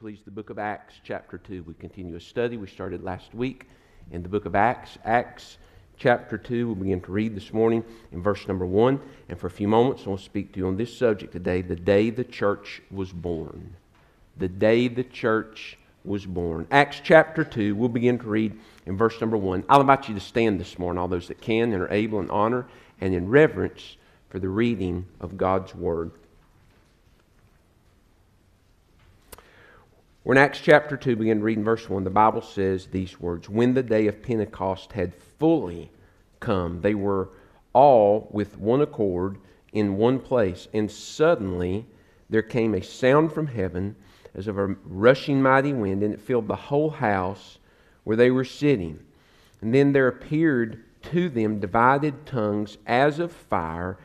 please, the book of Acts, chapter 2. We continue a study we started last week in the book of Acts. Acts, chapter 2, we'll begin to read this morning in verse number 1. And for a few moments, I want to speak to you on this subject today the day the church was born. The day the church was born. Acts chapter 2, we'll begin to read in verse number 1. I'll invite you to stand this morning, all those that can and are able in honor and in reverence for the reading of God's word. We're in Acts chapter 2, begin reading verse 1. The Bible says these words When the day of Pentecost had fully come, they were all with one accord in one place. And suddenly there came a sound from heaven as of a rushing mighty wind, and it filled the whole house where they were sitting. And then there appeared to them divided tongues as of fire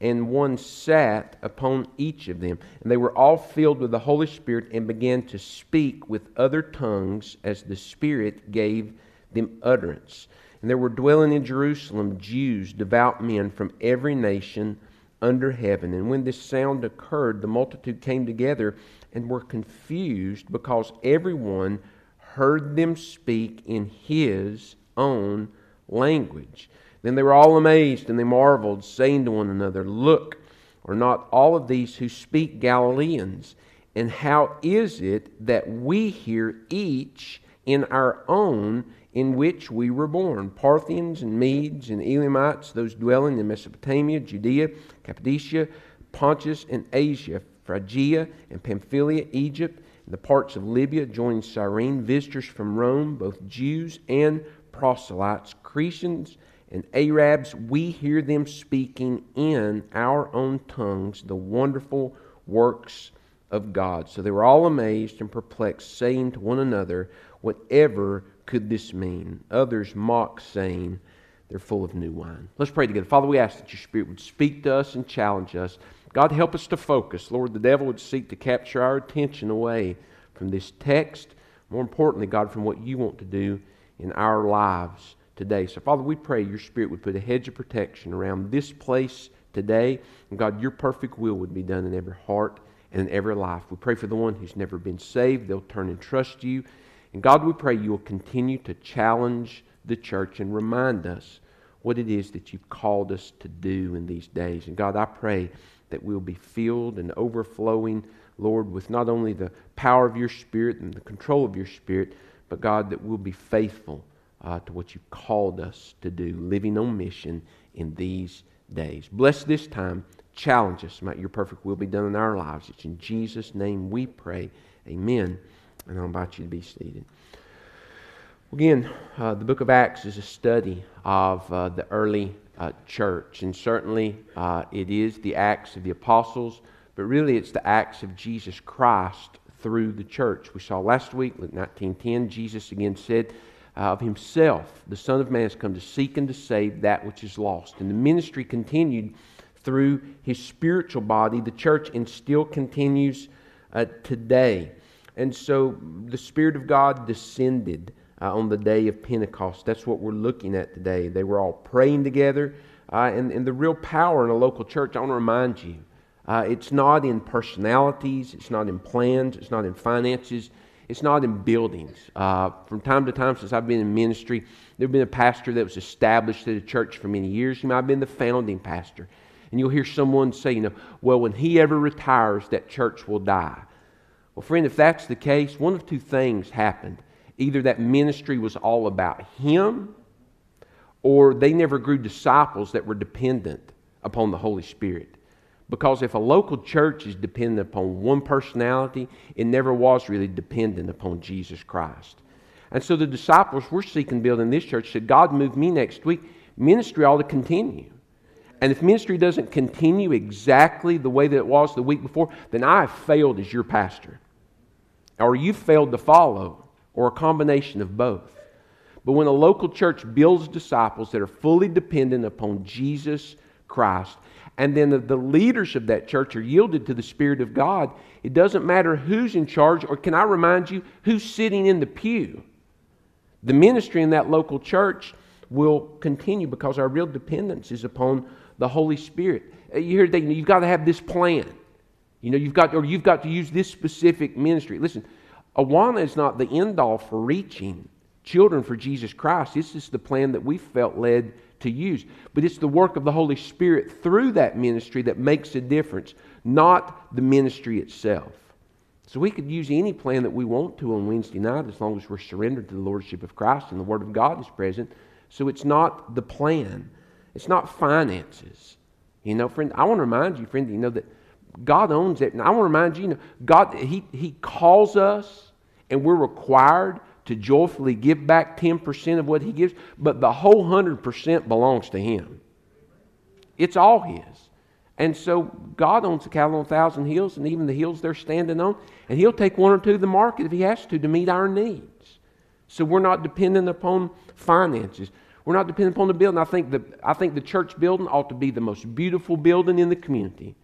and one sat upon each of them. And they were all filled with the Holy Spirit and began to speak with other tongues as the Spirit gave them utterance. And there were dwelling in Jerusalem Jews, devout men from every nation under heaven. And when this sound occurred, the multitude came together and were confused because everyone heard them speak in his own language. Then they were all amazed and they marveled, saying to one another, Look, are not all of these who speak Galileans? And how is it that we hear each in our own in which we were born? Parthians and Medes and Elamites, those dwelling in Mesopotamia, Judea, Cappadocia, Pontus and Asia, Phrygia and Pamphylia, Egypt, and the parts of Libya joined Cyrene, visitors from Rome, both Jews and proselytes, Cretans and Arabs, we hear them speaking in our own tongues the wonderful works of God. So they were all amazed and perplexed, saying to one another, Whatever could this mean? Others mocked, saying, They're full of new wine. Let's pray together. Father, we ask that your Spirit would speak to us and challenge us. God, help us to focus. Lord, the devil would seek to capture our attention away from this text. More importantly, God, from what you want to do in our lives today. So, Father, we pray your Spirit would put a hedge of protection around this place today. And God, your perfect will would be done in every heart and in every life. We pray for the one who's never been saved, they'll turn and trust you. And God, we pray you will continue to challenge the church and remind us what it is that you've called us to do in these days. And God, I pray that we'll be filled and overflowing, Lord, with not only the power of your Spirit and the control of your Spirit, but God, that we'll be faithful uh, to what you've called us to do, living on mission in these days. Bless this time. Challenge us. Might your perfect will be done in our lives. It's in Jesus' name we pray. Amen. And I'll invite you to be seated. Again, uh, the book of Acts is a study of uh, the early uh, church, and certainly uh, it is the Acts of the apostles, but really it's the Acts of Jesus Christ through the church. We saw last week, Luke 19.10, Jesus again said, of himself. The Son of Man has come to seek and to save that which is lost. And the ministry continued through his spiritual body, the church, and still continues uh, today. And so the Spirit of God descended uh, on the day of Pentecost. That's what we're looking at today. They were all praying together. Uh, and, and the real power in a local church, I want to remind you, uh, it's not in personalities, it's not in plans, it's not in finances, it's not in buildings. Uh, from time to time, since I've been in ministry, there has been a pastor that was established at a church for many years. He might have been the founding pastor. And you'll hear someone say, you know, well, when he ever retires, that church will die. Well, friend, if that's the case, one of two things happened. Either that ministry was all about him, or they never grew disciples that were dependent upon the Holy Spirit. Because if a local church is dependent upon one personality, it never was really dependent upon Jesus Christ. And so the disciples were seeking building this church said, God, move me next week. Ministry ought to continue. And if ministry doesn't continue exactly the way that it was the week before, then I have failed as your pastor. Or you failed to follow, or a combination of both. But when a local church builds disciples that are fully dependent upon Jesus Christ, and then the, the leaders of that church are yielded to the Spirit of God, it doesn't matter who's in charge, or can I remind you, who's sitting in the pew. The ministry in that local church will continue because our real dependence is upon the Holy Spirit. Uh, you hear that you've got to have this plan. You know, you've got, or you've got to use this specific ministry. Listen, Awana is not the end all for reaching children for Jesus Christ. This is the plan that we felt led to use. But it's the work of the Holy Spirit through that ministry that makes a difference, not the ministry itself. So we could use any plan that we want to on Wednesday night as long as we're surrendered to the Lordship of Christ and the Word of God is present. So it's not the plan, it's not finances. You know, friend, I want to remind you, friend, you know that God owns it. And I want to remind you, you know, God, he, he calls us and we're required to joyfully give back 10% of what He gives, but the whole 100% belongs to Him. It's all His. And so God owns the cattle on a thousand hills and even the hills they're standing on, and He'll take one or two to the market if He has to to meet our needs. So we're not dependent upon finances. We're not dependent upon the building. I think the, I think the church building ought to be the most beautiful building in the community.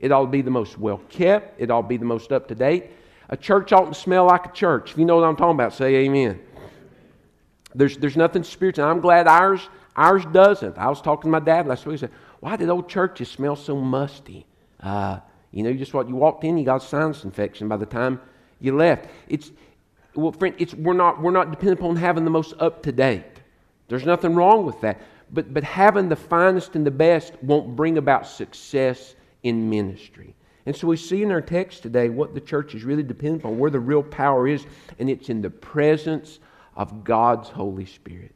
It ought to be the most well kept. It ought to be the most up to date. A church ought to smell like a church. If you know what I'm talking about, say amen. There's, there's nothing spiritual. I'm glad ours, ours doesn't. I was talking to my dad last week. He said, Why did old churches smell so musty? Uh, you know, you just what you walked in, you got a sinus infection by the time you left. It's, well, friend, it's, we're, not, we're not dependent upon having the most up to date. There's nothing wrong with that. But, but having the finest and the best won't bring about success in ministry. And so we see in our text today what the church is really dependent on, where the real power is, and it's in the presence of God's Holy Spirit.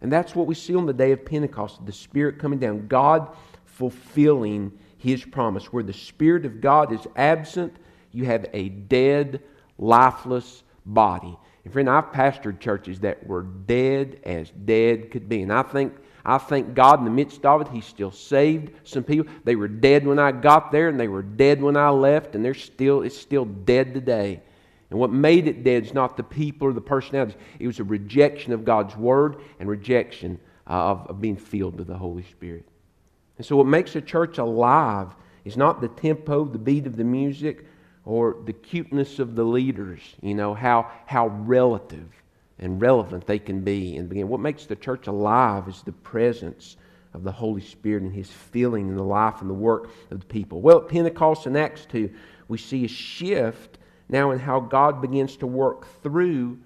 And that's what we see on the day of Pentecost the Spirit coming down, God fulfilling His promise. Where the Spirit of God is absent, you have a dead, lifeless body. And friend, I've pastored churches that were dead as dead could be. And I think I thank God in the midst of it, He still saved some people. They were dead when I got there, and they were dead when I left, and they're still, it's still dead today. And what made it dead is not the people or the personalities. It was a rejection of God's Word and rejection uh, of, of being filled with the Holy Spirit. And so, what makes a church alive is not the tempo, the beat of the music, or the cuteness of the leaders, you know, how, how relative and relevant they can be in the beginning. What makes the church alive is the presence of the Holy Spirit and His filling in the life and the work of the people. Well, at Pentecost in Acts 2, we see a shift now in how God begins to work through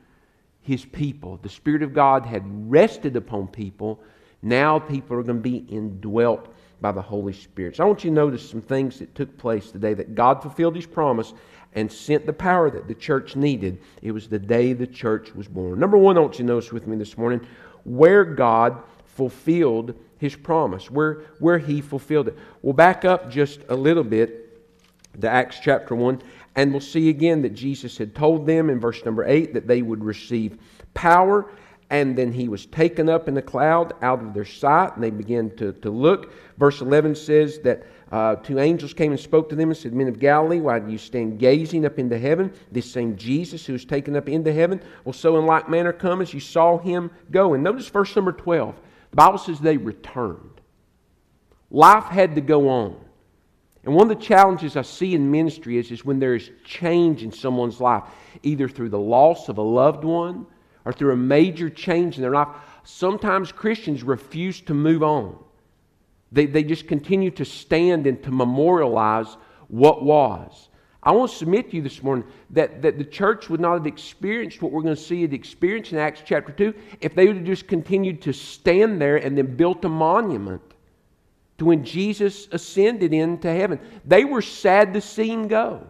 His people. The Spirit of God had rested upon people. Now people are going to be indwelt by the Holy Spirit. So I want you to notice some things that took place today that God fulfilled His promise and sent the power that the church needed. It was the day the church was born. Number one, I want you to notice with me this morning where God fulfilled his promise, where, where he fulfilled it. We'll back up just a little bit to Acts chapter 1, and we'll see again that Jesus had told them in verse number 8 that they would receive power, and then he was taken up in the cloud out of their sight, and they began to, to look. Verse 11 says that uh, two angels came and spoke to them and said, Men of Galilee, why do you stand gazing up into heaven? This same Jesus who was taken up into heaven will so in like manner come as you saw him go. And notice verse number 12. The Bible says they returned. Life had to go on. And one of the challenges I see in ministry is, is when there is change in someone's life, either through the loss of a loved one or through a major change in their life. Sometimes Christians refuse to move on. They, they just continue to stand and to memorialize what was. I want to submit to you this morning that, that the church would not have experienced what we're going to see it experience in Acts chapter 2 if they would have just continued to stand there and then built a monument to when Jesus ascended into heaven. They were sad to see him go,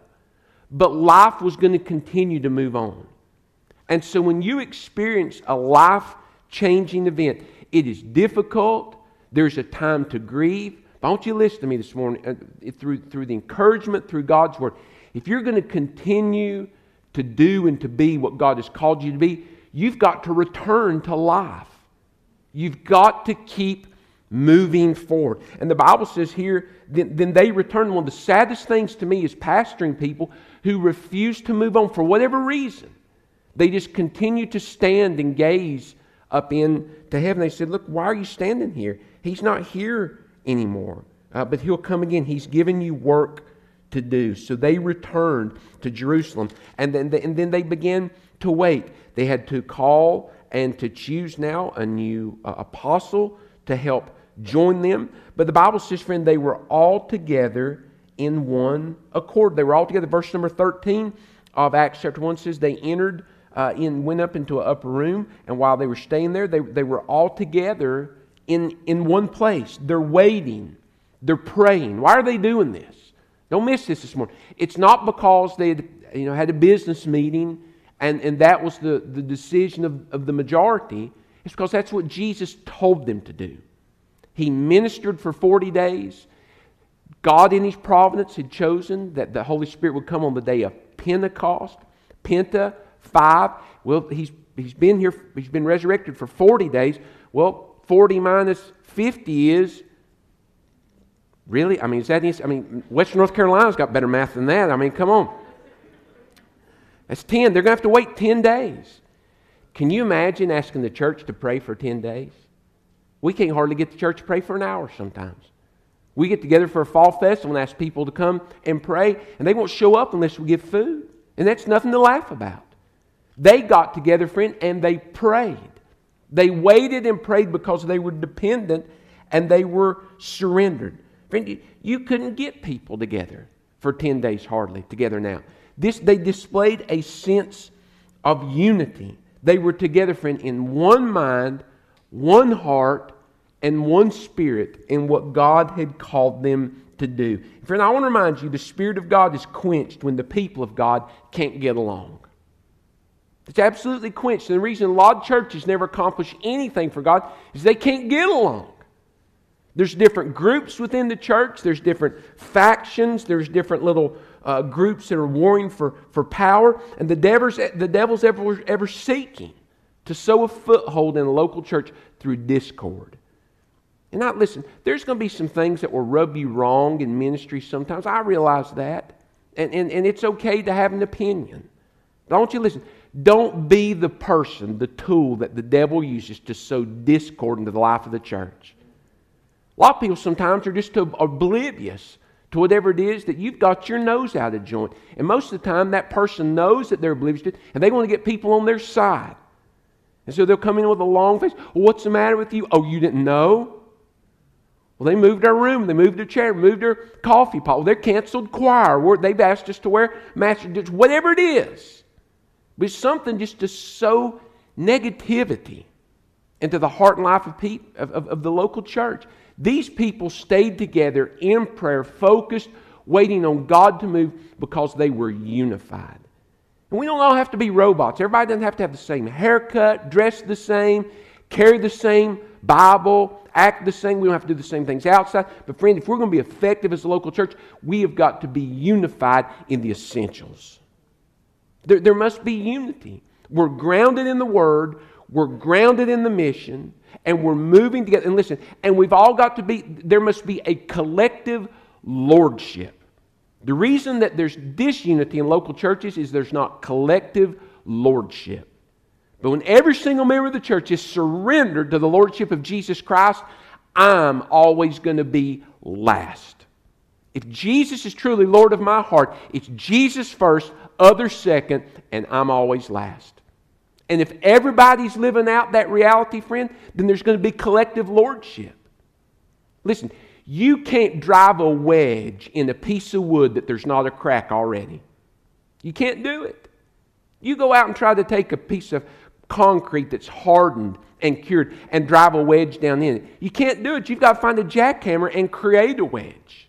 but life was going to continue to move on. And so when you experience a life changing event, it is difficult, there's a time to grieve. But I want you to listen to me this morning uh, through, through the encouragement, through God's Word. If you're going to continue to do and to be what God has called you to be, you've got to return to life. You've got to keep moving forward. And the Bible says here, then, then they return. One of the saddest things to me is pastoring people who refuse to move on for whatever reason. They just continue to stand and gaze up into heaven. They said, Look, why are you standing here? He's not here anymore, uh, but he'll come again. He's given you work to do. So they returned to Jerusalem, and then they, and then they began to wait. They had to call and to choose now a new uh, apostle to help join them. But the Bible says, friend, they were all together in one accord. They were all together. Verse number 13 of Acts chapter 1 says they entered uh, in, went up into an upper room, and while they were staying there, they, they were all together in, in one place. They're waiting, they're praying. Why are they doing this? Don't miss this this morning. It's not because they had, you know, had a business meeting and, and that was the, the decision of, of the majority. It's because that's what Jesus told them to do. He ministered for 40 days. God, in His providence, had chosen that the Holy Spirit would come on the day of Pentecost. Penta, five. Well, he's, he's been here, he's been resurrected for 40 days. Well, 40 minus 50 is really, I mean, is that, I mean, Western North Carolina's got better math than that. I mean, come on. That's 10. They're going to have to wait 10 days. Can you imagine asking the church to pray for 10 days? We can't hardly get the church to pray for an hour sometimes. We get together for a fall festival and ask people to come and pray, and they won't show up unless we give food. And that's nothing to laugh about. They got together, friend, and they prayed. They waited and prayed because they were dependent and they were surrendered. Friend, you couldn't get people together for 10 days hardly together now. This, they displayed a sense of unity. They were together, friend, in one mind, one heart, and one spirit in what God had called them to do. Friend, I want to remind you the Spirit of God is quenched when the people of God can't get along. It's absolutely quenched. And the reason a lot of churches never accomplish anything for God is they can't get along. There's different groups within the church, there's different factions, there's different little uh, groups that are warring for, for power, and the devil's, the devil's ever, ever seeking to sow a foothold in a local church through discord. And now, listen, there's going to be some things that will rub you wrong in ministry sometimes. I realize that. And, and, and it's okay to have an opinion. Don't you listen? Don't be the person, the tool that the devil uses to sow discord into the life of the church. A lot of people sometimes are just oblivious to whatever it is that you've got your nose out of joint. And most of the time, that person knows that they're oblivious to it, and they want to get people on their side. And so they'll come in with a long face. Well, what's the matter with you? Oh, you didn't know? Well, they moved our room. They moved their chair, moved their coffee pot. Well, they're canceled choir. They've asked us to wear matching, whatever it is. But something just to sow negativity into the heart and life of, of, of, of the local church. These people stayed together in prayer, focused, waiting on God to move because they were unified. And we don't all have to be robots. Everybody doesn't have to have the same haircut, dress the same, carry the same Bible, act the same. We don't have to do the same things outside. But, friend, if we're going to be effective as a local church, we have got to be unified in the essentials. There, there must be unity. We're grounded in the Word, we're grounded in the mission, and we're moving together. And listen, and we've all got to be, there must be a collective lordship. The reason that there's disunity in local churches is there's not collective lordship. But when every single member of the church is surrendered to the lordship of Jesus Christ, I'm always going to be last. If Jesus is truly Lord of my heart, it's Jesus first, others second, and I'm always last. And if everybody's living out that reality, friend, then there's going to be collective lordship. Listen, you can't drive a wedge in a piece of wood that there's not a crack already. You can't do it. You go out and try to take a piece of concrete that's hardened and cured and drive a wedge down in it. You can't do it. You've got to find a jackhammer and create a wedge.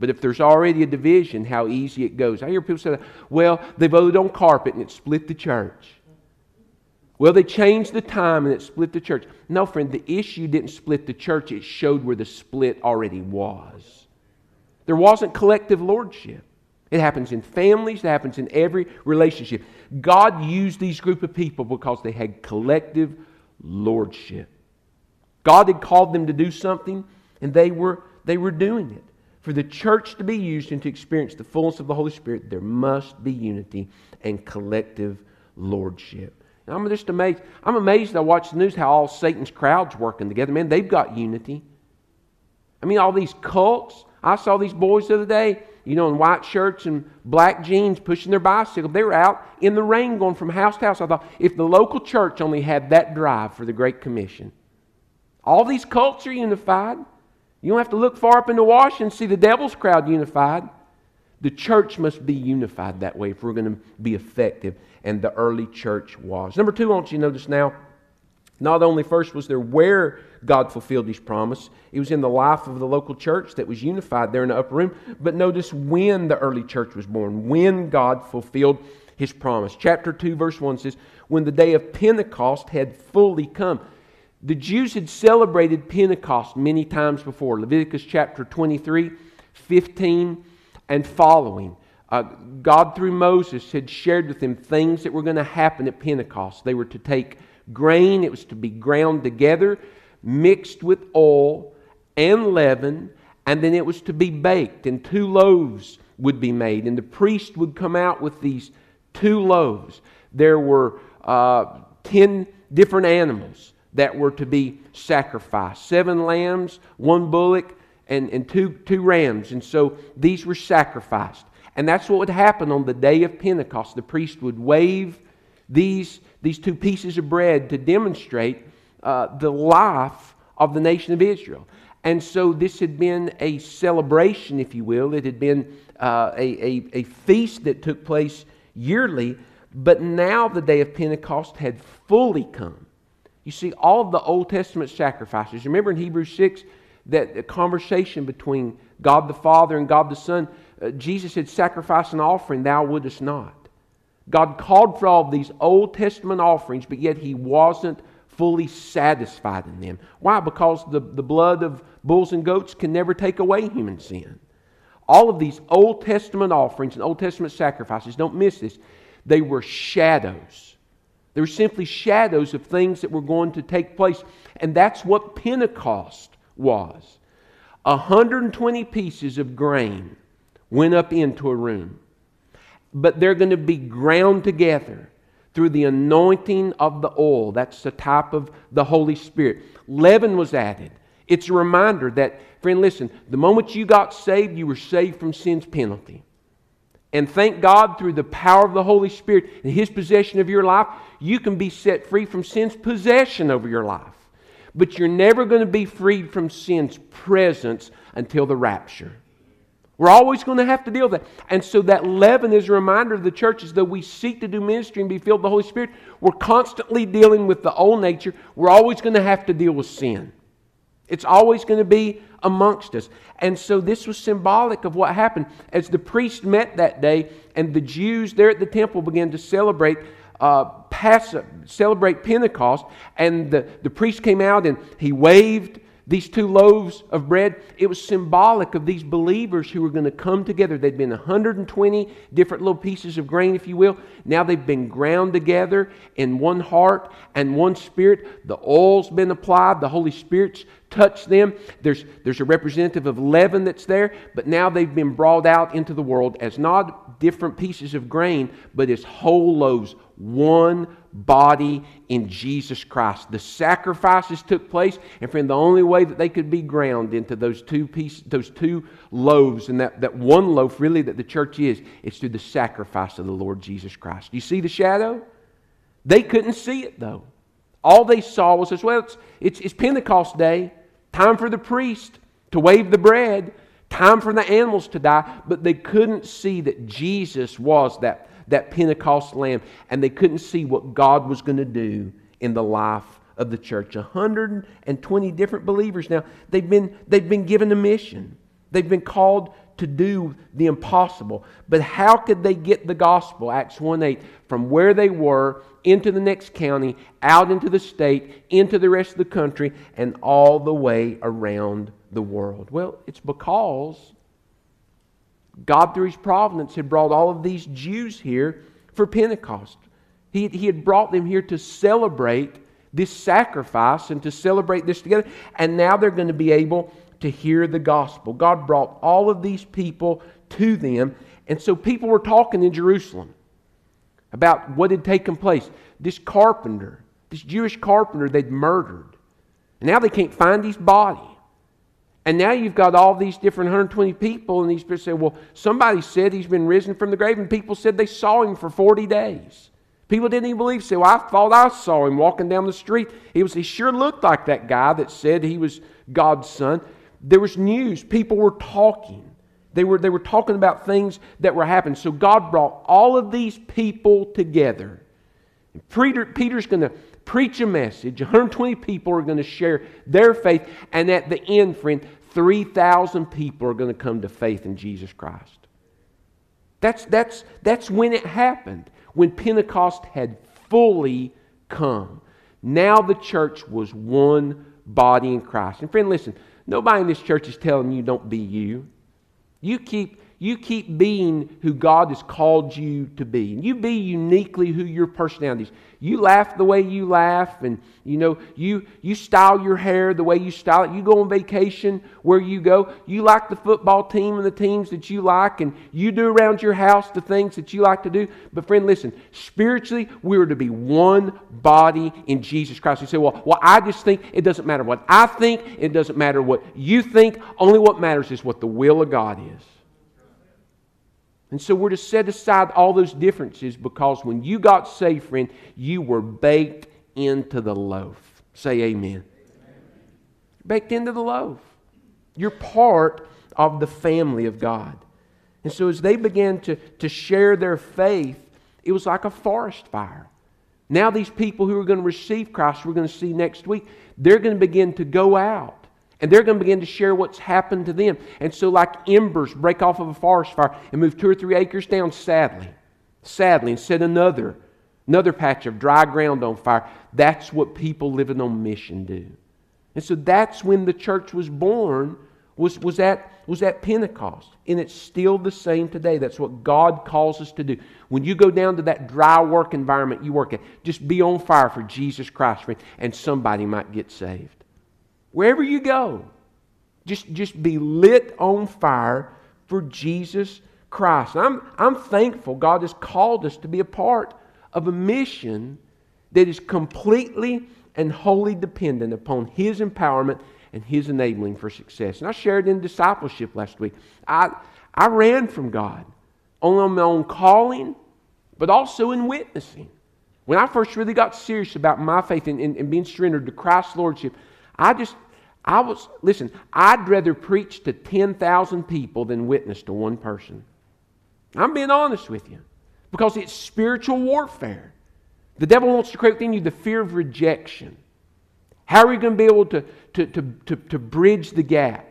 But if there's already a division, how easy it goes. I hear people say, well, they voted on carpet and it split the church. Well, they changed the time and it split the church. No, friend, the issue didn't split the church, it showed where the split already was. There wasn't collective lordship. It happens in families, it happens in every relationship. God used these group of people because they had collective lordship. God had called them to do something, and they were, they were doing it. For the church to be used and to experience the fullness of the Holy Spirit, there must be unity and collective lordship. I'm just amazed. I'm amazed I watch the news how all Satan's crowds working together. Man, they've got unity. I mean, all these cults. I saw these boys the other day, you know, in white shirts and black jeans pushing their bicycle. They were out in the rain going from house to house. I thought, if the local church only had that drive for the Great Commission. All these cults are unified. You don't have to look far up into Washington and see the devil's crowd unified. The church must be unified that way if we're going to be effective. And the early church was. Number two, I want you to notice now, not only first was there where God fulfilled his promise, it was in the life of the local church that was unified there in the upper room, but notice when the early church was born, when God fulfilled his promise. Chapter 2, verse 1 says, When the day of Pentecost had fully come. The Jews had celebrated Pentecost many times before. Leviticus chapter 23, 15, and following. Uh, God, through Moses, had shared with them things that were going to happen at Pentecost. They were to take grain, it was to be ground together, mixed with oil and leaven, and then it was to be baked, and two loaves would be made. And the priest would come out with these two loaves. There were uh, ten different animals that were to be sacrificed seven lambs, one bullock, and, and two, two rams. And so these were sacrificed. And that's what would happen on the day of Pentecost. The priest would wave these, these two pieces of bread to demonstrate uh, the life of the nation of Israel. And so this had been a celebration, if you will. It had been uh, a, a, a feast that took place yearly, but now the day of Pentecost had fully come. You see, all of the Old Testament sacrifices, remember in Hebrews 6 that the conversation between God the Father and God the Son, uh, Jesus had sacrificed an offering, thou wouldest not. God called for all of these Old Testament offerings, but yet he wasn't fully satisfied in them. Why? Because the, the blood of bulls and goats can never take away human sin. All of these Old Testament offerings and Old Testament sacrifices, don't miss this, they were shadows. They were simply shadows of things that were going to take place. And that's what Pentecost was. 120 pieces of grain went up into a room, but they're going to be ground together through the anointing of the oil. That's the type of the Holy Spirit. Leaven was added. It's a reminder that, friend, listen, the moment you got saved, you were saved from sin's penalty. And thank God through the power of the Holy Spirit and His possession of your life, you can be set free from sin's possession over your life. But you're never going to be freed from sin's presence until the rapture. We're always going to have to deal with that. And so that leaven is a reminder of the church though we seek to do ministry and be filled with the Holy Spirit, we're constantly dealing with the old nature. We're always going to have to deal with sin. It's always going to be amongst us. And so this was symbolic of what happened. As the priests met that day and the Jews there at the temple began to celebrate uh, pass, celebrate Pentecost, and the, the priest came out and he waved these two loaves of bread, it was symbolic of these believers who were going to come together. They'd been 120 different little pieces of grain, if you will. Now they've been ground together in one heart and one spirit. The oil's been applied, the Holy Spirit's touched them. There's, there's a representative of leaven that's there, but now they've been brought out into the world as not different pieces of grain, but as whole loaves, one body in Jesus Christ. The sacrifices took place, and friend, the only way that they could be ground into those two pieces, those two loaves, and that, that one loaf really that the church is, is through the sacrifice of the Lord Jesus Christ. You see the shadow? They couldn't see it though. All they saw was as well, it's, it's, it's Pentecost day, time for the priest to wave the bread, time for the animals to die, but they couldn't see that Jesus was that that Pentecost lamb, and they couldn't see what God was going to do in the life of the church. 120 different believers now. They've been, they've been given a mission. They've been called to do the impossible. But how could they get the gospel, Acts 1 8, from where they were into the next county, out into the state, into the rest of the country, and all the way around the world? Well, it's because God, through His providence, had brought all of these Jews here for Pentecost. He, he had brought them here to celebrate this sacrifice and to celebrate this together. And now they're going to be able to hear the gospel. God brought all of these people to them. And so people were talking in Jerusalem about what had taken place. This carpenter, this Jewish carpenter, they'd murdered. And now they can't find his body. And now you've got all these different 120 people, and these people say, well, somebody said he's been risen from the grave, and people said they saw him for 40 days. People didn't even believe. Say, well, I thought I saw him walking down the street. He was he sure looked like that guy that said he was God's son. there was news. People were talking. They were, they were talking about things that were happening. So God brought all of these people together. Peter, Peter's going to preach a message. 120 people are going to share their faith. And at the end, friend, 3,000 people are going to come to faith in Jesus Christ. That's, that's, that's when it happened, when Pentecost had fully come. Now the church was one body in Christ. And friend, listen, nobody in this church is telling you don't be you. You keep you keep being who God has called you to be. And you be uniquely who your personality is. You laugh the way you laugh, and you know, you you style your hair the way you style it. You go on vacation where you go. You like the football team and the teams that you like, and you do around your house the things that you like to do. But friend, listen, spiritually, we are to be one body in Jesus Christ. You say, Well, well, I just think it doesn't matter what I think, it doesn't matter what you think, only what matters is what the will of God is. And so we're to set aside all those differences because when you got saved, friend, you were baked into the loaf. Say amen. Baked into the loaf. You're part of the family of God. And so as they began to, to share their faith, it was like a forest fire. Now, these people who are going to receive Christ, we're going to see next week, they're going to begin to go out and they're going to begin to share what's happened to them. And so, like embers break off of a forest fire and move two or three acres down, sadly, sadly, and set another, another patch of dry ground on fire. That's what people living on mission do. And so that's when the church was born, was, was, at, was at Pentecost. And it's still the same today. That's what God calls us to do. When you go down to that dry work environment you work at, just be on fire for Jesus Christ, friend, and somebody might get saved. Wherever you go, just, just be lit on fire for Jesus Christ. I'm, I'm thankful God has called us to be a part of a mission that is completely and wholly dependent upon His empowerment and His enabling for success. And I shared in discipleship last week. I, I ran from God, only on my own calling, but also in witnessing. When I first really got serious about my faith and, and, and being surrendered to Christ's Lordship, I just, I was, listen, I'd rather preach to 10,000 people than witness to one person. I'm being honest with you because it's spiritual warfare. The devil wants to create within you the fear of rejection. How are you going to be able to, to, to, to, to bridge the gap?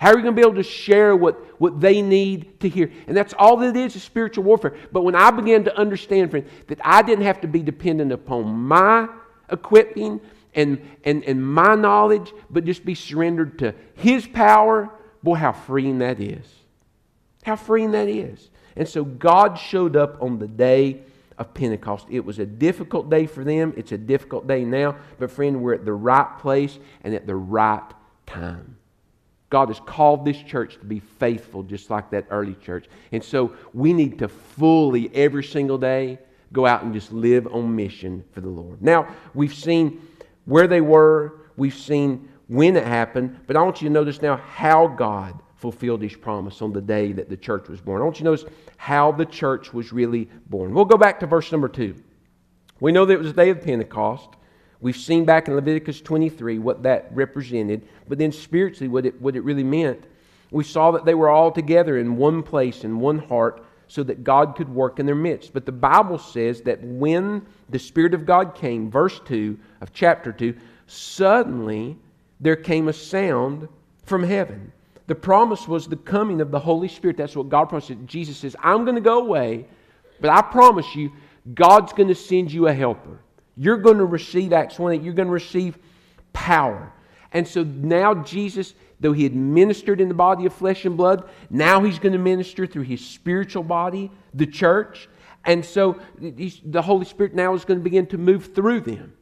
How are you going to be able to share what, what they need to hear? And that's all that it is, is spiritual warfare. But when I began to understand, friend, that I didn't have to be dependent upon my equipping, and, and, and my knowledge, but just be surrendered to His power, boy, how freeing that is. How freeing that is. And so God showed up on the day of Pentecost. It was a difficult day for them. It's a difficult day now. But, friend, we're at the right place and at the right time. God has called this church to be faithful, just like that early church. And so we need to fully, every single day, go out and just live on mission for the Lord. Now, we've seen where they were, we've seen when it happened, but I want you to notice now how God fulfilled his promise on the day that the church was born. I want you to notice how the church was really born. We'll go back to verse number two. We know that it was the day of Pentecost. We've seen back in Leviticus 23 what that represented, but then spiritually what it, what it really meant. We saw that they were all together in one place, in one heart, so that God could work in their midst. But the Bible says that when the Spirit of God came, verse 2 of chapter 2, suddenly there came a sound from heaven. The promise was the coming of the Holy Spirit. That's what God promised. Jesus says, I'm going to go away, but I promise you, God's going to send you a helper. You're going to receive Acts 1 you're going to receive power. And so now Jesus Though he had ministered in the body of flesh and blood, now he's going to minister through his spiritual body, the church. And so the Holy Spirit now is going to begin to move through them.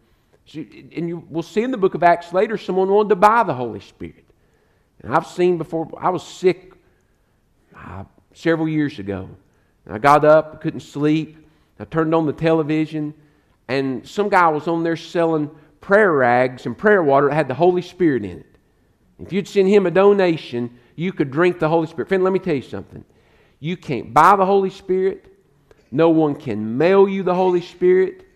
And you will see in the book of Acts later, someone wanted to buy the Holy Spirit. And I've seen before, I was sick uh, several years ago. And I got up, couldn't sleep. I turned on the television, and some guy was on there selling prayer rags and prayer water that had the Holy Spirit in it. If you'd send him a donation, you could drink the Holy Spirit. Friend, let me tell you something. You can't buy the Holy Spirit. No one can mail you the Holy Spirit.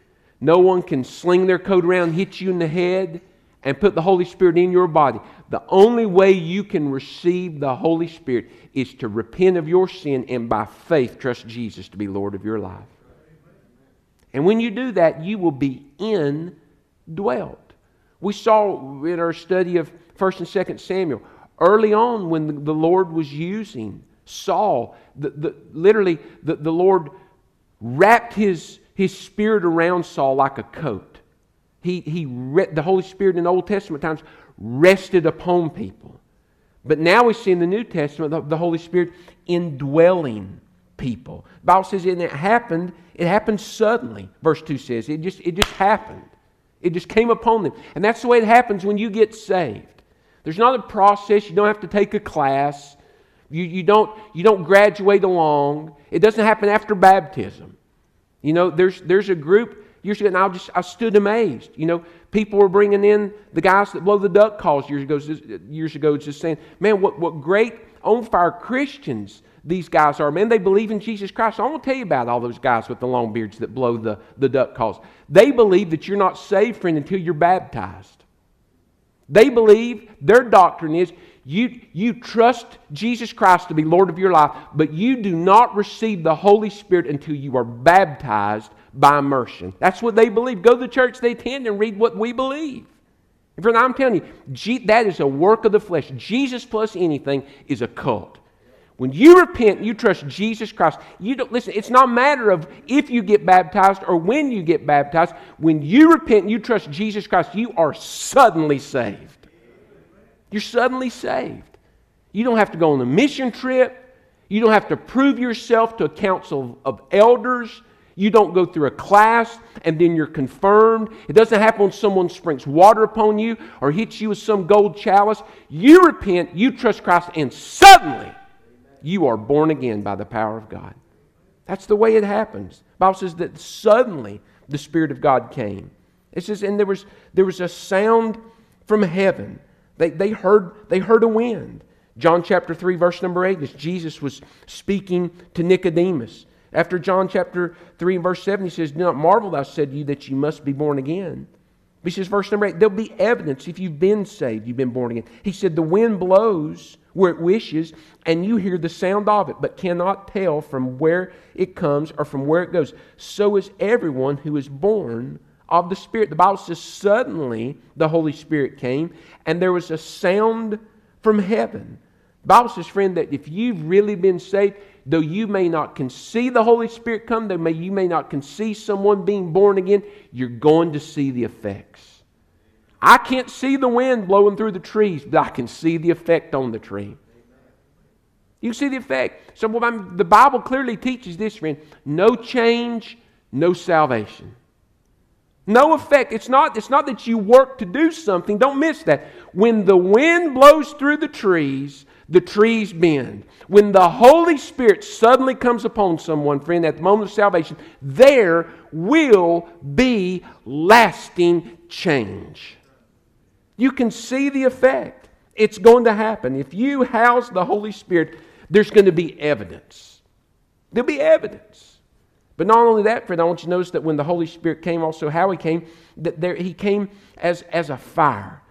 No one can sling their coat around, hit you in the head, and put the Holy Spirit in your body. The only way you can receive the Holy Spirit is to repent of your sin and by faith trust Jesus to be Lord of your life. And when you do that, you will be indwelt. We saw in our study of 1st and 2nd Samuel, early on when the Lord was using Saul, the, the, literally the, the Lord wrapped his, his spirit around Saul like a coat. He, he, the Holy Spirit in Old Testament times rested upon people. But now we see in the New Testament the, the Holy Spirit indwelling people. The Bible says and it happened, it happened suddenly. Verse 2 says it just, it just happened. It just came upon them. And that's the way it happens when you get saved. There's not a process. You don't have to take a class. You, you, don't, you don't graduate along. It doesn't happen after baptism. You know, there's, there's a group years ago, and I just I stood amazed. You know, people were bringing in the guys that blow the duck calls years ago. Years ago, just saying, "Man, what what great on fire Christians these guys are! Man, they believe in Jesus Christ." I want to tell you about all those guys with the long beards that blow the the duck calls. They believe that you're not saved, friend, until you're baptized. They believe their doctrine is you, you trust Jesus Christ to be Lord of your life, but you do not receive the Holy Spirit until you are baptized by immersion. That's what they believe. Go to the church they attend and read what we believe. Friend, I'm telling you, that is a work of the flesh. Jesus plus anything is a cult. When you repent, you trust Jesus Christ. You don't listen. It's not a matter of if you get baptized or when you get baptized. When you repent, and you trust Jesus Christ. You are suddenly saved. You're suddenly saved. You don't have to go on a mission trip. You don't have to prove yourself to a council of elders. You don't go through a class and then you're confirmed. It doesn't happen when someone springs water upon you or hits you with some gold chalice. You repent, you trust Christ, and suddenly you are born again by the power of God. That's the way it happens. The Bible says that suddenly the Spirit of God came. It says, and there was, there was a sound from heaven. They, they, heard, they heard a wind. John chapter 3, verse number 8, as Jesus was speaking to Nicodemus. After John chapter 3 and verse 7, he says, Do not marvel, I said you, that you must be born again. He says, verse number 8, there'll be evidence if you've been saved, you've been born again. He said, The wind blows where it wishes, and you hear the sound of it, but cannot tell from where it comes or from where it goes. So is everyone who is born of the Spirit. The Bible says, Suddenly the Holy Spirit came, and there was a sound from heaven. Bible says, friend, that if you've really been saved, though you may not can see the Holy Spirit come, though may, you may not can see someone being born again, you're going to see the effects. I can't see the wind blowing through the trees, but I can see the effect on the tree. You see the effect. So well, the Bible clearly teaches this, friend no change, no salvation. No effect. It's not, it's not that you work to do something. Don't miss that. When the wind blows through the trees, the trees bend. When the Holy Spirit suddenly comes upon someone, friend, at the moment of salvation, there will be lasting change. You can see the effect. It's going to happen. If you house the Holy Spirit, there's going to be evidence. There'll be evidence. But not only that, friend, I want you to notice that when the Holy Spirit came, also how he came, that there, he came as, as a fire.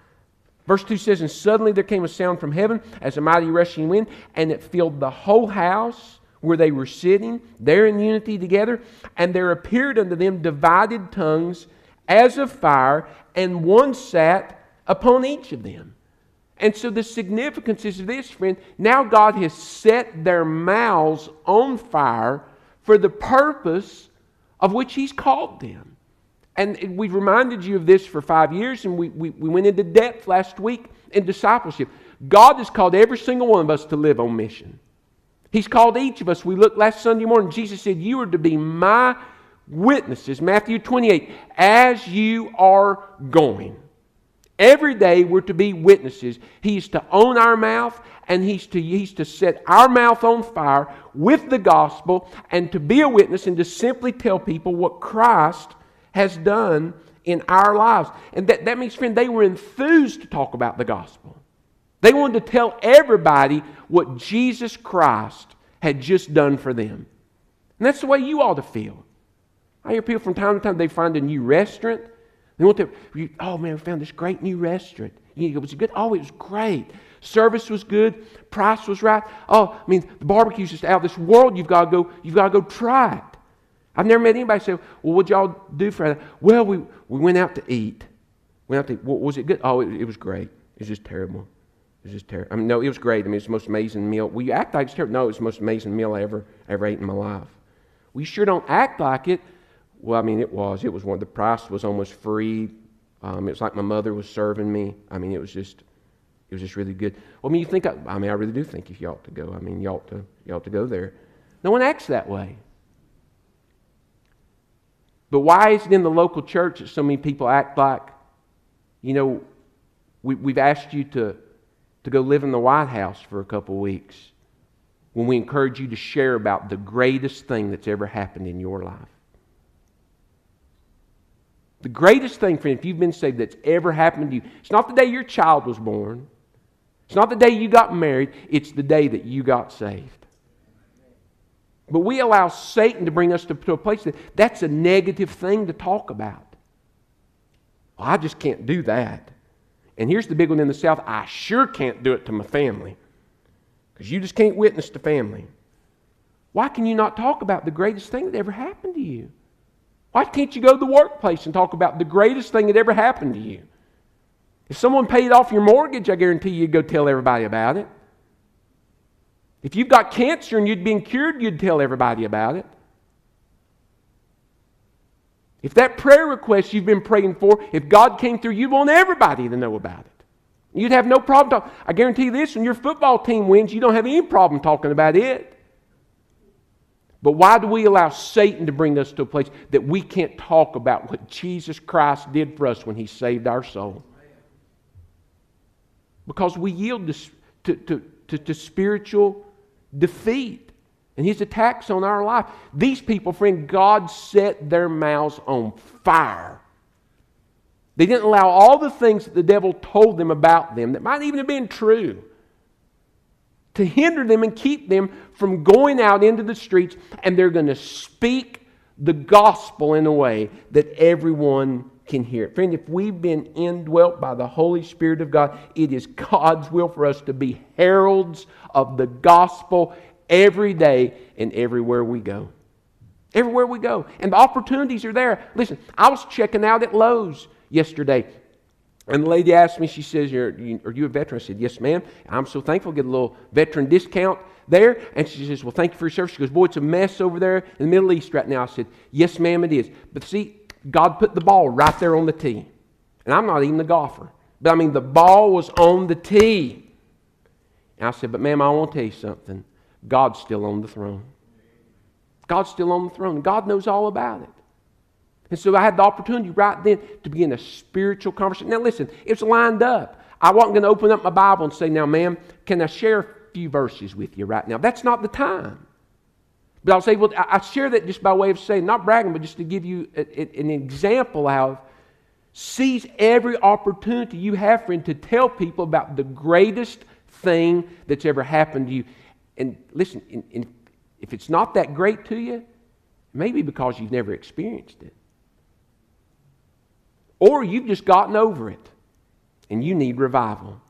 Verse 2 says, And suddenly there came a sound from heaven as a mighty rushing wind, and it filled the whole house where they were sitting, there in unity together. And there appeared unto them divided tongues as of fire, and one sat upon each of them. And so the significance is this, friend. Now God has set their mouths on fire for the purpose of which He's called them. And we've reminded you of this for five years, and we, we, we went into depth last week in discipleship. God has called every single one of us to live on mission. He's called each of us. We looked last Sunday morning. Jesus said, You are to be my witnesses. Matthew 28, as you are going. Every day we're to be witnesses. He's to own our mouth and he's to, he's to set our mouth on fire with the gospel and to be a witness and to simply tell people what Christ has done in our lives. And that, that means, friend, they were enthused to talk about the gospel. They wanted to tell everybody what Jesus Christ had just done for them. And that's the way you ought to feel. I hear people from time to time, they find a new restaurant they want to, oh man, we found this great new restaurant. You go, was it good? Oh, it was great. Service was good. Price was right. Oh, I mean, the barbecue's just out of this world. You've got to go, you've got to go try it. I've never met anybody say, well, what'd y'all do for that? Well, we, we went out to eat. Went out to eat. Was it good? Oh, it, it was great. It was just terrible. It was just terrible. I mean, no, it was great. I mean, it's the most amazing meal. You act like it's terrible. No, it's the most amazing meal I ever, ever ate in my life. We sure don't act like it. Well, I mean, it was. It was one. The price was almost free. Um, it was like my mother was serving me. I mean, it was just, it was just really good. Well, I mean, you think? I, I mean, I really do think if you ought to go. I mean, you ought to, you ought to go there. No one acts that way. But why is it in the local church that so many people act like, you know, we, we've asked you to, to go live in the White House for a couple weeks when we encourage you to share about the greatest thing that's ever happened in your life? The greatest thing, friend, if you've been saved, that's ever happened to you, it's not the day your child was born. It's not the day you got married. It's the day that you got saved. But we allow Satan to bring us to, to a place that that's a negative thing to talk about. Well, I just can't do that. And here's the big one in the South I sure can't do it to my family because you just can't witness to family. Why can you not talk about the greatest thing that ever happened to you? Why can't you go to the workplace and talk about the greatest thing that ever happened to you? If someone paid off your mortgage, I guarantee you'd go tell everybody about it. If you've got cancer and you'd been cured, you'd tell everybody about it. If that prayer request you've been praying for, if God came through, you'd want everybody to know about it. You'd have no problem talking. I guarantee you this when your football team wins, you don't have any problem talking about it. But why do we allow Satan to bring us to a place that we can't talk about what Jesus Christ did for us when he saved our soul? Because we yield to, to, to, to, to spiritual defeat and his attacks on our life. These people, friend, God set their mouths on fire. They didn't allow all the things that the devil told them about them that might even have been true to hinder them and keep them from going out into the streets, and they're going to speak the gospel in a way that everyone can hear it. Friend, if we've been indwelt by the Holy Spirit of God, it is God's will for us to be heralds of the gospel every day and everywhere we go. Everywhere we go. And the opportunities are there. Listen, I was checking out at Lowe's yesterday. And the lady asked me, she says, Are you a veteran? I said, Yes, ma'am. I'm so thankful. Get a little veteran discount there. And she says, Well, thank you for your service. She goes, Boy, it's a mess over there in the Middle East right now. I said, Yes, ma'am, it is. But see, God put the ball right there on the tee. And I'm not even the golfer. But I mean, the ball was on the tee. And I said, But ma'am, I want to tell you something. God's still on the throne. God's still on the throne. God knows all about it. And so I had the opportunity right then to begin a spiritual conversation. Now, listen, it's lined up. I wasn't going to open up my Bible and say, Now, ma'am, can I share a few verses with you right now? That's not the time. But I'll say, well, I share that just by way of saying, not bragging, but just to give you an example of seize every opportunity you have, friend, to tell people about the greatest thing that's ever happened to you. And listen, if it's not that great to you, maybe because you've never experienced it. Or you've just gotten over it and you need revival.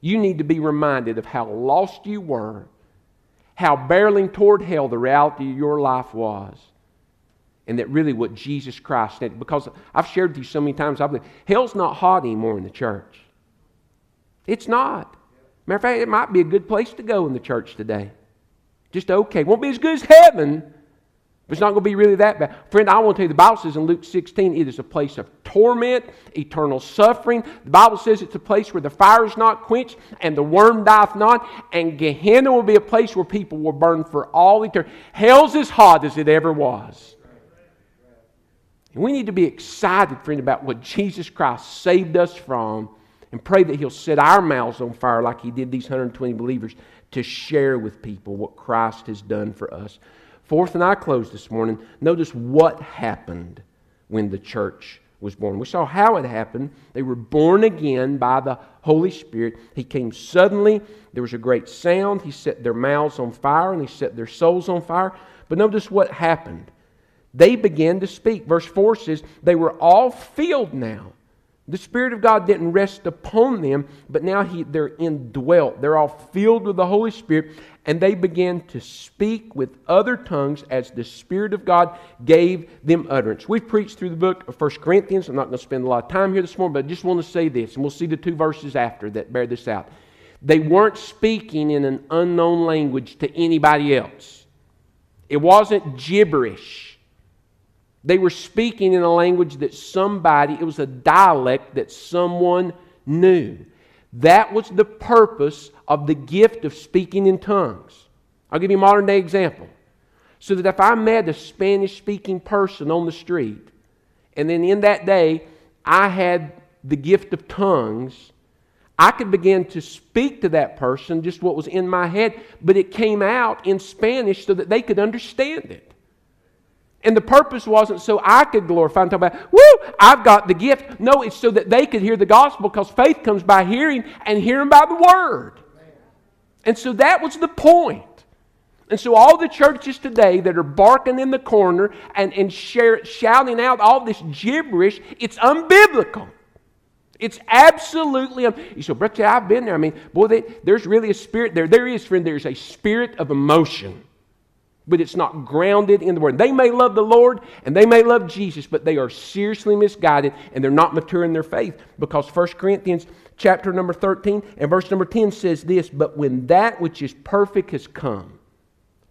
You need to be reminded of how lost you were how barreling toward hell the reality of your life was. And that really what Jesus Christ did. Because I've shared with you so many times, I believe hell's not hot anymore in the church. It's not. Matter of fact, it might be a good place to go in the church today. Just okay. Won't be as good as heaven, it's not going to be really that bad. Friend, I want to tell you, the Bible says in Luke 16, it is a place of torment, eternal suffering. The Bible says it's a place where the fire is not quenched and the worm dieth not. And Gehenna will be a place where people will burn for all eternity. Hell's as hot as it ever was. And we need to be excited, friend, about what Jesus Christ saved us from and pray that He'll set our mouths on fire like He did these 120 believers to share with people what Christ has done for us. Fourth, and I close this morning, notice what happened when the church was born. We saw how it happened. They were born again by the Holy Spirit. He came suddenly. There was a great sound. He set their mouths on fire and he set their souls on fire. But notice what happened. They began to speak. Verse 4 says, They were all filled now The Spirit of God didn't rest upon them, but now he, they're indwelt. They're all filled with the Holy Spirit, and they began to speak with other tongues as the Spirit of God gave them utterance. We've preached through the book of 1 Corinthians. I'm not going to spend a lot of time here this morning, but I just want to say this, and we'll see the two verses after that bear this out. They weren't speaking in an unknown language to anybody else, it wasn't gibberish. They were speaking in a language that somebody, it was a dialect that someone knew. That was the purpose of the gift of speaking in tongues. I'll give you a modern day example. So that if I met a Spanish speaking person on the street, and then in that day I had the gift of tongues, I could begin to speak to that person just what was in my head, but it came out in Spanish so that they could understand it. And the purpose wasn't so I could glorify and talk about, woo, I've got the gift. No, it's so that they could hear the gospel because faith comes by hearing and hearing by the word. And so that was the point. And so all the churches today that are barking in the corner and, and share, shouting out all this gibberish, it's unbiblical. It's absolutely. You say, Brother, I've been there. I mean, boy, they, there's really a spirit there. There is, friend, there's a spirit of emotion but it's not grounded in the Word. They may love the Lord and they may love Jesus, but they are seriously misguided and they're not mature in their faith because 1 Corinthians chapter number 13 and verse number 10 says this, but when that which is perfect has come.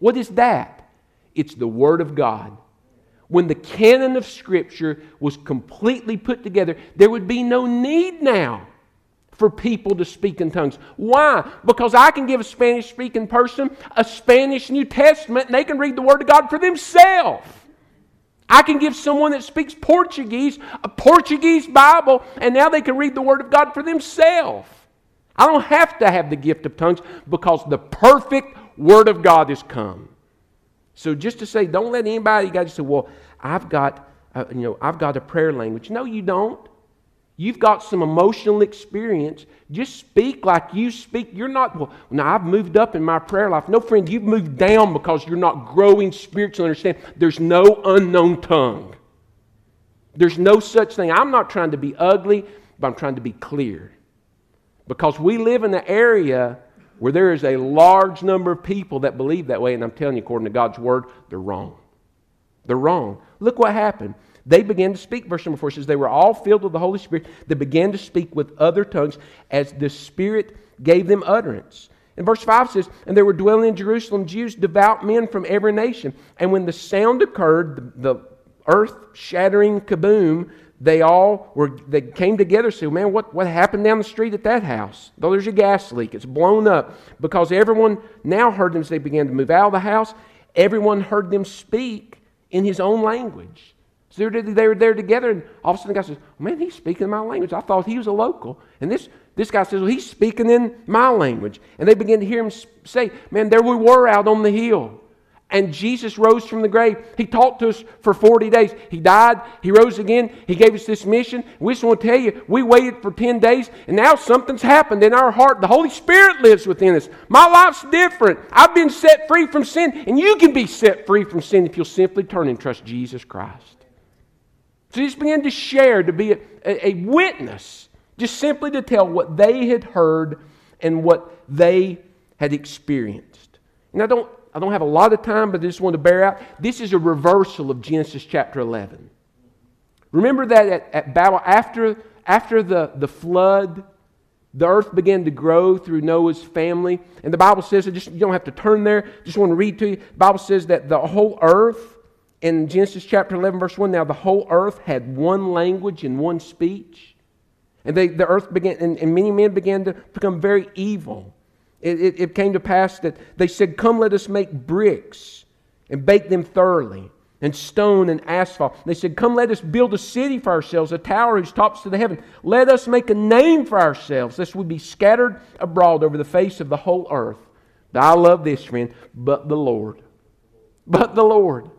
What is that? It's the Word of God. When the canon of Scripture was completely put together, there would be no need now for people to speak in tongues. Why? Because I can give a Spanish speaking person a Spanish New Testament and they can read the Word of God for themselves. I can give someone that speaks Portuguese a Portuguese Bible and now they can read the Word of God for themselves. I don't have to have the gift of tongues because the perfect Word of God has come. So just to say, don't let anybody, you guys say, well, I've got, you know, I've got a prayer language. No, you don't. You've got some emotional experience. Just speak like you speak. You're not, well, now I've moved up in my prayer life. No, friend, you've moved down because you're not growing spiritually understanding. There's no unknown tongue. There's no such thing. I'm not trying to be ugly, but I'm trying to be clear. Because we live in an area where there is a large number of people that believe that way, and I'm telling you, according to God's word, they're wrong. They're wrong. Look what happened. They began to speak, verse number 4 says, they were all filled with the Holy Spirit. They began to speak with other tongues as the Spirit gave them utterance. And verse 5 says, And there were dwelling in Jerusalem Jews, devout men from every nation. And when the sound occurred, the, the earth shattering kaboom, they all were they came together and said, Man, what, what happened down the street at that house? Though there's a gas leak, it's blown up. Because everyone now heard them as they began to move out of the house, everyone heard them speak in his own language. So they were, there together, and all of a sudden the guy says, Man, he's speaking my language. I thought he was a local. And this, this guy says, Well, he's speaking in my language. And they begin to hear him say, Man, there we were out on the hill. And Jesus rose from the grave. He talked to us for 40 days. He died. He rose again. He gave us this mission. We just want to tell you, we waited for 10 days, and now something's happened in our heart. The Holy Spirit lives within us. My life's different. I've been set free from sin, and you can be set free from sin if you'll simply turn and trust Jesus Christ. So just began to share, to be a, a, witness, just simply to tell what they had heard and what they had experienced. And I don't, I don't have a lot of time, but I just want to bear out. This is a reversal of Genesis chapter 11. Remember that at, at Babel, after, after the, the flood, the earth began to grow through Noah's family. And the Bible says, just, you don't have to turn there, just want to read to you. The Bible says that the whole earth in Genesis chapter 11, verse 1, now the whole earth had one language and one speech. And they, the earth began, and, and many men began to become very evil. It, it, it came to pass that they said, Come, let us make bricks and bake them thoroughly, and stone and asphalt. They said, Come, let us build a city for ourselves, a tower whose tops to the heaven. Let us make a name for ourselves, lest we be scattered abroad over the face of the whole earth. But I love this, friend, but the Lord. But the Lord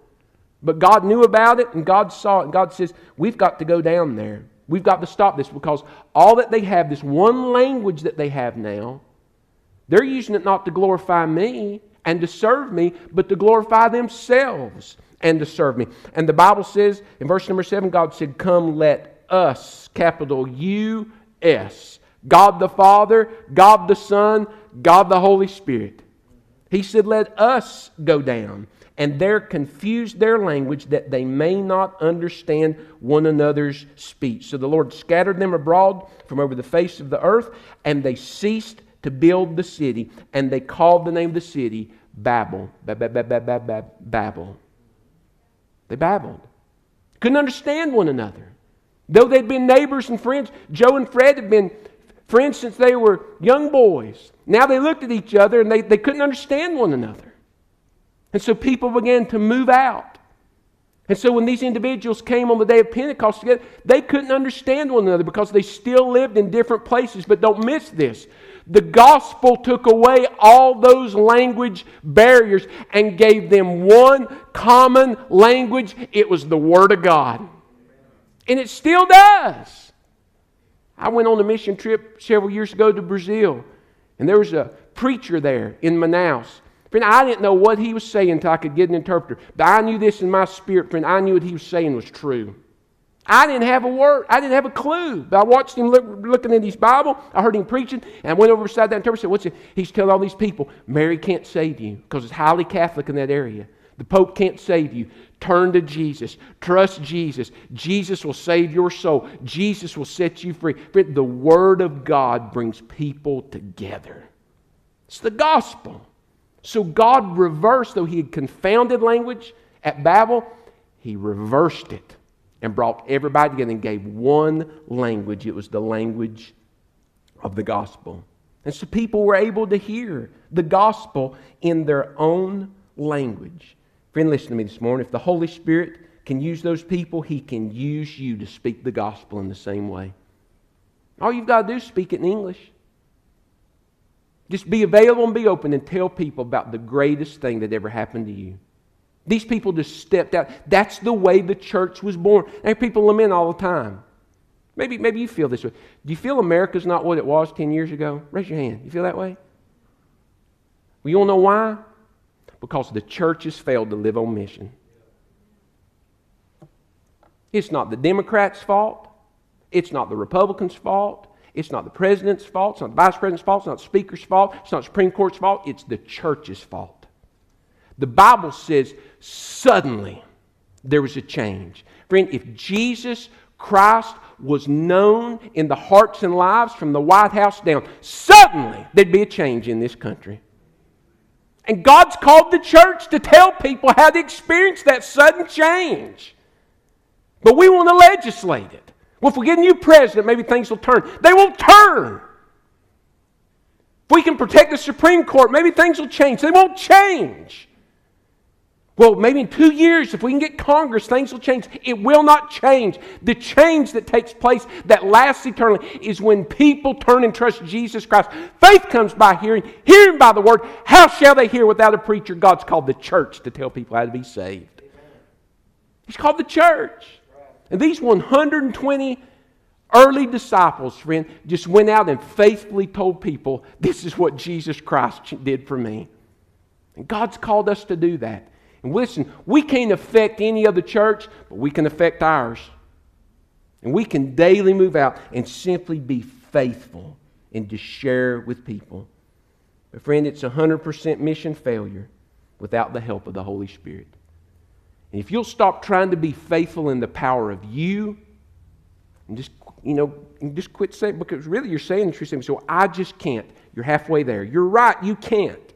but God knew about it and God saw it. And God says, We've got to go down there. We've got to stop this because all that they have, this one language that they have now, they're using it not to glorify me and to serve me, but to glorify themselves and to serve me. And the Bible says in verse number seven, God said, Come, let us, capital U S. God the Father, God the Son, God the Holy Spirit. He said, Let us go down. And there confused their language that they may not understand one another's speech. So the Lord scattered them abroad from over the face of the earth, and they ceased to build the city, and they called the name of the city Babel. Babel. They babbled. Couldn't understand one another. Though they'd been neighbors and friends, Joe and Fred had been friends since they were young boys. Now they looked at each other and they, they couldn't understand one another. And so people began to move out. And so when these individuals came on the day of Pentecost together, they couldn't understand one another because they still lived in different places. But don't miss this. The gospel took away all those language barriers and gave them one common language. It was the Word of God. And it still does. I went on a mission trip several years ago to Brazil, and there was a preacher there in Manaus. Friend, I didn't know what he was saying until I could get an interpreter. But I knew this in my spirit, friend. I knew what he was saying was true. I didn't have a word. I didn't have a clue. But I watched him look, looking in his Bible. I heard him preaching, and I went over beside that interpreter and said, What's it? He's telling all these people, Mary can't save you because it's highly Catholic in that area. The Pope can't save you. Turn to Jesus. Trust Jesus. Jesus will save your soul. Jesus will set you free. Friend, the Word of God brings people together. It's the gospel. So God reversed, though He had confounded language at Babel, He reversed it and brought everybody together and gave one language. It was the language of the gospel. And so people were able to hear the gospel in their own language. Friend, listen to me this morning. If the Holy Spirit can use those people, He can use you to speak the gospel in the same way. All you've got to do is speak it in English. Just be available and be open and tell people about the greatest thing that ever happened to you. These people just stepped out. That's the way the church was born. And people lament all the time. Maybe, maybe you feel this way. Do you feel America's not what it was 10 years ago? Raise your hand. You feel that way? Well, you know why? Because the church has failed to live on mission. It's not the Democrats' fault. It's not the Republicans' fault. It's not the president's fault. It's not the vice president's fault. It's not the speaker's fault. It's not the Supreme Court's fault. It's the church's fault. The Bible says suddenly there was a change. Friend, if Jesus Christ was known in the hearts and lives from the White House down, suddenly there'd be a change in this country. And God's called the church to tell people how to experience that sudden change. But we want to legislate it. Well, if we get a new president, maybe things will turn. They won't turn. If we can protect the Supreme Court, maybe things will change. They won't change. Well, maybe in two years, if we can get Congress, things will change. It will not change. The change that takes place that lasts eternally is when people turn and trust Jesus Christ. Faith comes by hearing, hearing by the word. How shall they hear without a preacher? God's called the church to tell people how to be saved. He's called the church. And these 120 early disciples, friend, just went out and faithfully told people, This is what Jesus Christ did for me. And God's called us to do that. And listen, we can't affect any other church, but we can affect ours. And we can daily move out and simply be faithful and to share with people. But friend, it's a 100% mission failure without the help of the Holy Spirit. And if you'll stop trying to be faithful in the power of you, and just, you know, just quit saying, because really you're saying the truth. So I just can't. You're halfway there. You're right, you can't.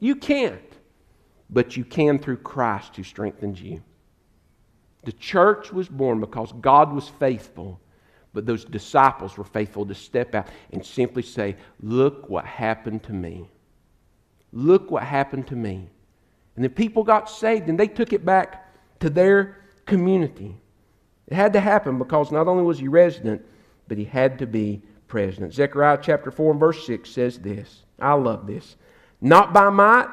You can't but you can through Christ who strengthens you. The church was born because God was faithful, but those disciples were faithful to step out and simply say, Look what happened to me. Look what happened to me. And the people got saved and they took it back to their community. It had to happen because not only was he resident, but he had to be president. Zechariah chapter 4 and verse 6 says this. I love this. Not by might,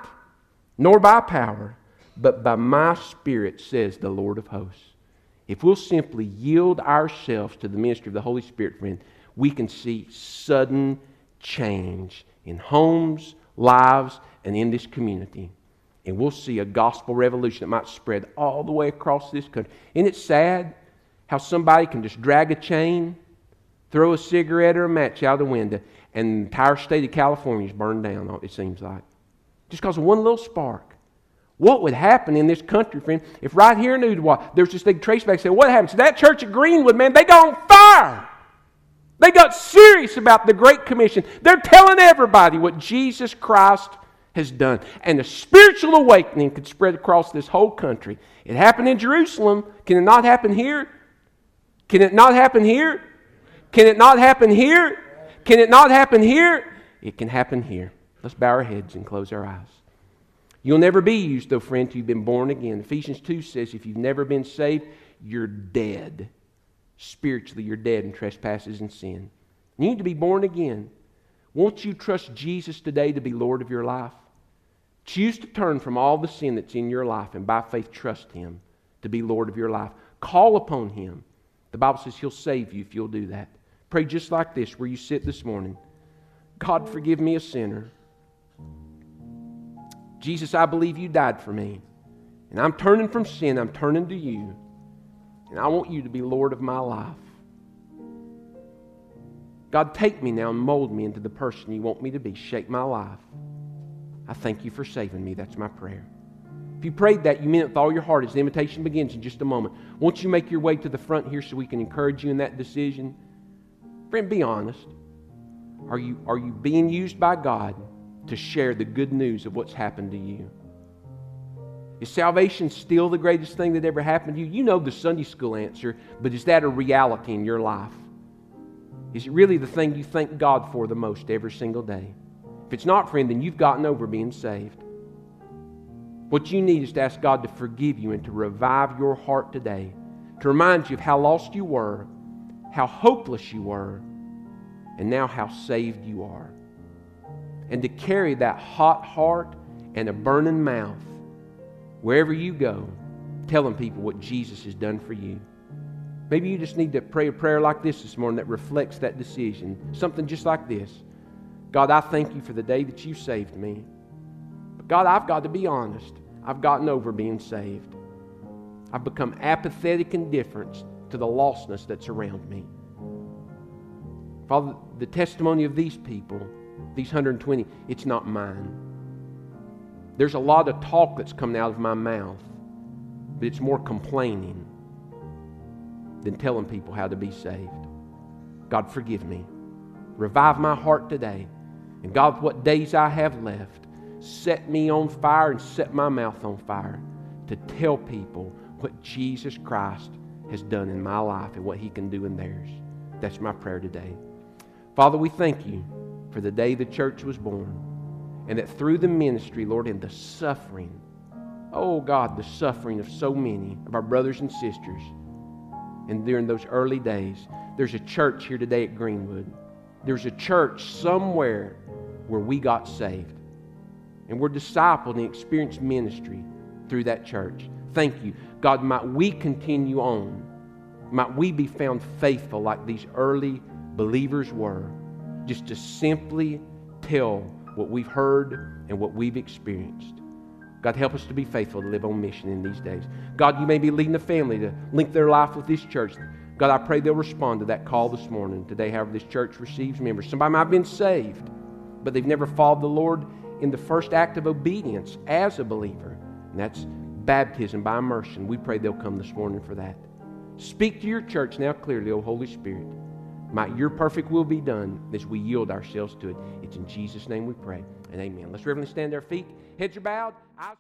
nor by power, but by my Spirit, says the Lord of hosts. If we'll simply yield ourselves to the ministry of the Holy Spirit, friend, we can see sudden change in homes, lives, and in this community. And we'll see a gospel revolution that might spread all the way across this country. Isn't it sad how somebody can just drag a chain, throw a cigarette or a match out the window, and the entire state of California is burned down, it seems like. Just because of one little spark. What would happen in this country, friend, if right here in Ooltewah, there's this big traceback say, what happened? So that church at Greenwood, man, they got on fire. They got serious about the Great Commission. They're telling everybody what Jesus Christ has done. And a spiritual awakening could spread across this whole country. It happened in Jerusalem. Can it not happen here? Can it not happen here? Can it not happen here? Can it not happen here? It can happen here. Let's bow our heads and close our eyes. You'll never be used, though, friend, till you've been born again. Ephesians 2 says if you've never been saved, you're dead. Spiritually, you're dead in trespasses and sin. You need to be born again. Won't you trust Jesus today to be Lord of your life? Choose to turn from all the sin that's in your life and by faith trust Him to be Lord of your life. Call upon Him. The Bible says He'll save you if you'll do that. Pray just like this where you sit this morning God, forgive me a sinner. Jesus, I believe you died for me. And I'm turning from sin, I'm turning to you. And I want you to be Lord of my life. God, take me now and mold me into the person you want me to be. Shape my life. I thank you for saving me. That's my prayer. If you prayed that, you mean it with all your heart as the invitation begins in just a moment. Won't you make your way to the front here so we can encourage you in that decision? Friend, be honest. Are you, are you being used by God to share the good news of what's happened to you? Is salvation still the greatest thing that ever happened to you? You know the Sunday school answer, but is that a reality in your life? Is it really the thing you thank God for the most every single day? If it's not, friend, then you've gotten over being saved. What you need is to ask God to forgive you and to revive your heart today, to remind you of how lost you were, how hopeless you were, and now how saved you are. And to carry that hot heart and a burning mouth wherever you go, telling people what Jesus has done for you. Maybe you just need to pray a prayer like this this morning that reflects that decision. Something just like this God, I thank you for the day that you saved me. But God, I've got to be honest. I've gotten over being saved. I've become apathetic and indifferent to the lostness that's around me. Father, the testimony of these people, these 120, it's not mine. There's a lot of talk that's coming out of my mouth, but it's more complaining than telling people how to be saved. God, forgive me. Revive my heart today. And God, what days I have left, set me on fire and set my mouth on fire to tell people what Jesus Christ has done in my life and what He can do in theirs. That's my prayer today. Father, we thank you for the day the church was born and that through the ministry, Lord, and the suffering, oh God, the suffering of so many of our brothers and sisters, and during those early days, there's a church here today at Greenwood. There's a church somewhere where we got saved. And we're discipled and experienced ministry through that church. Thank you. God, might we continue on. Might we be found faithful like these early believers were, just to simply tell what we've heard and what we've experienced. God, help us to be faithful to live on mission in these days. God, you may be leading a family to link their life with this church. God, I pray they'll respond to that call this morning. Today, however, this church receives members. Somebody might have been saved, but they've never followed the Lord in the first act of obedience as a believer. And that's baptism by immersion. We pray they'll come this morning for that. Speak to your church now clearly, O Holy Spirit. Might your perfect will be done as we yield ourselves to it. It's in Jesus' name we pray. And amen. Let's reverently stand our feet. Heads are bowed. Eyes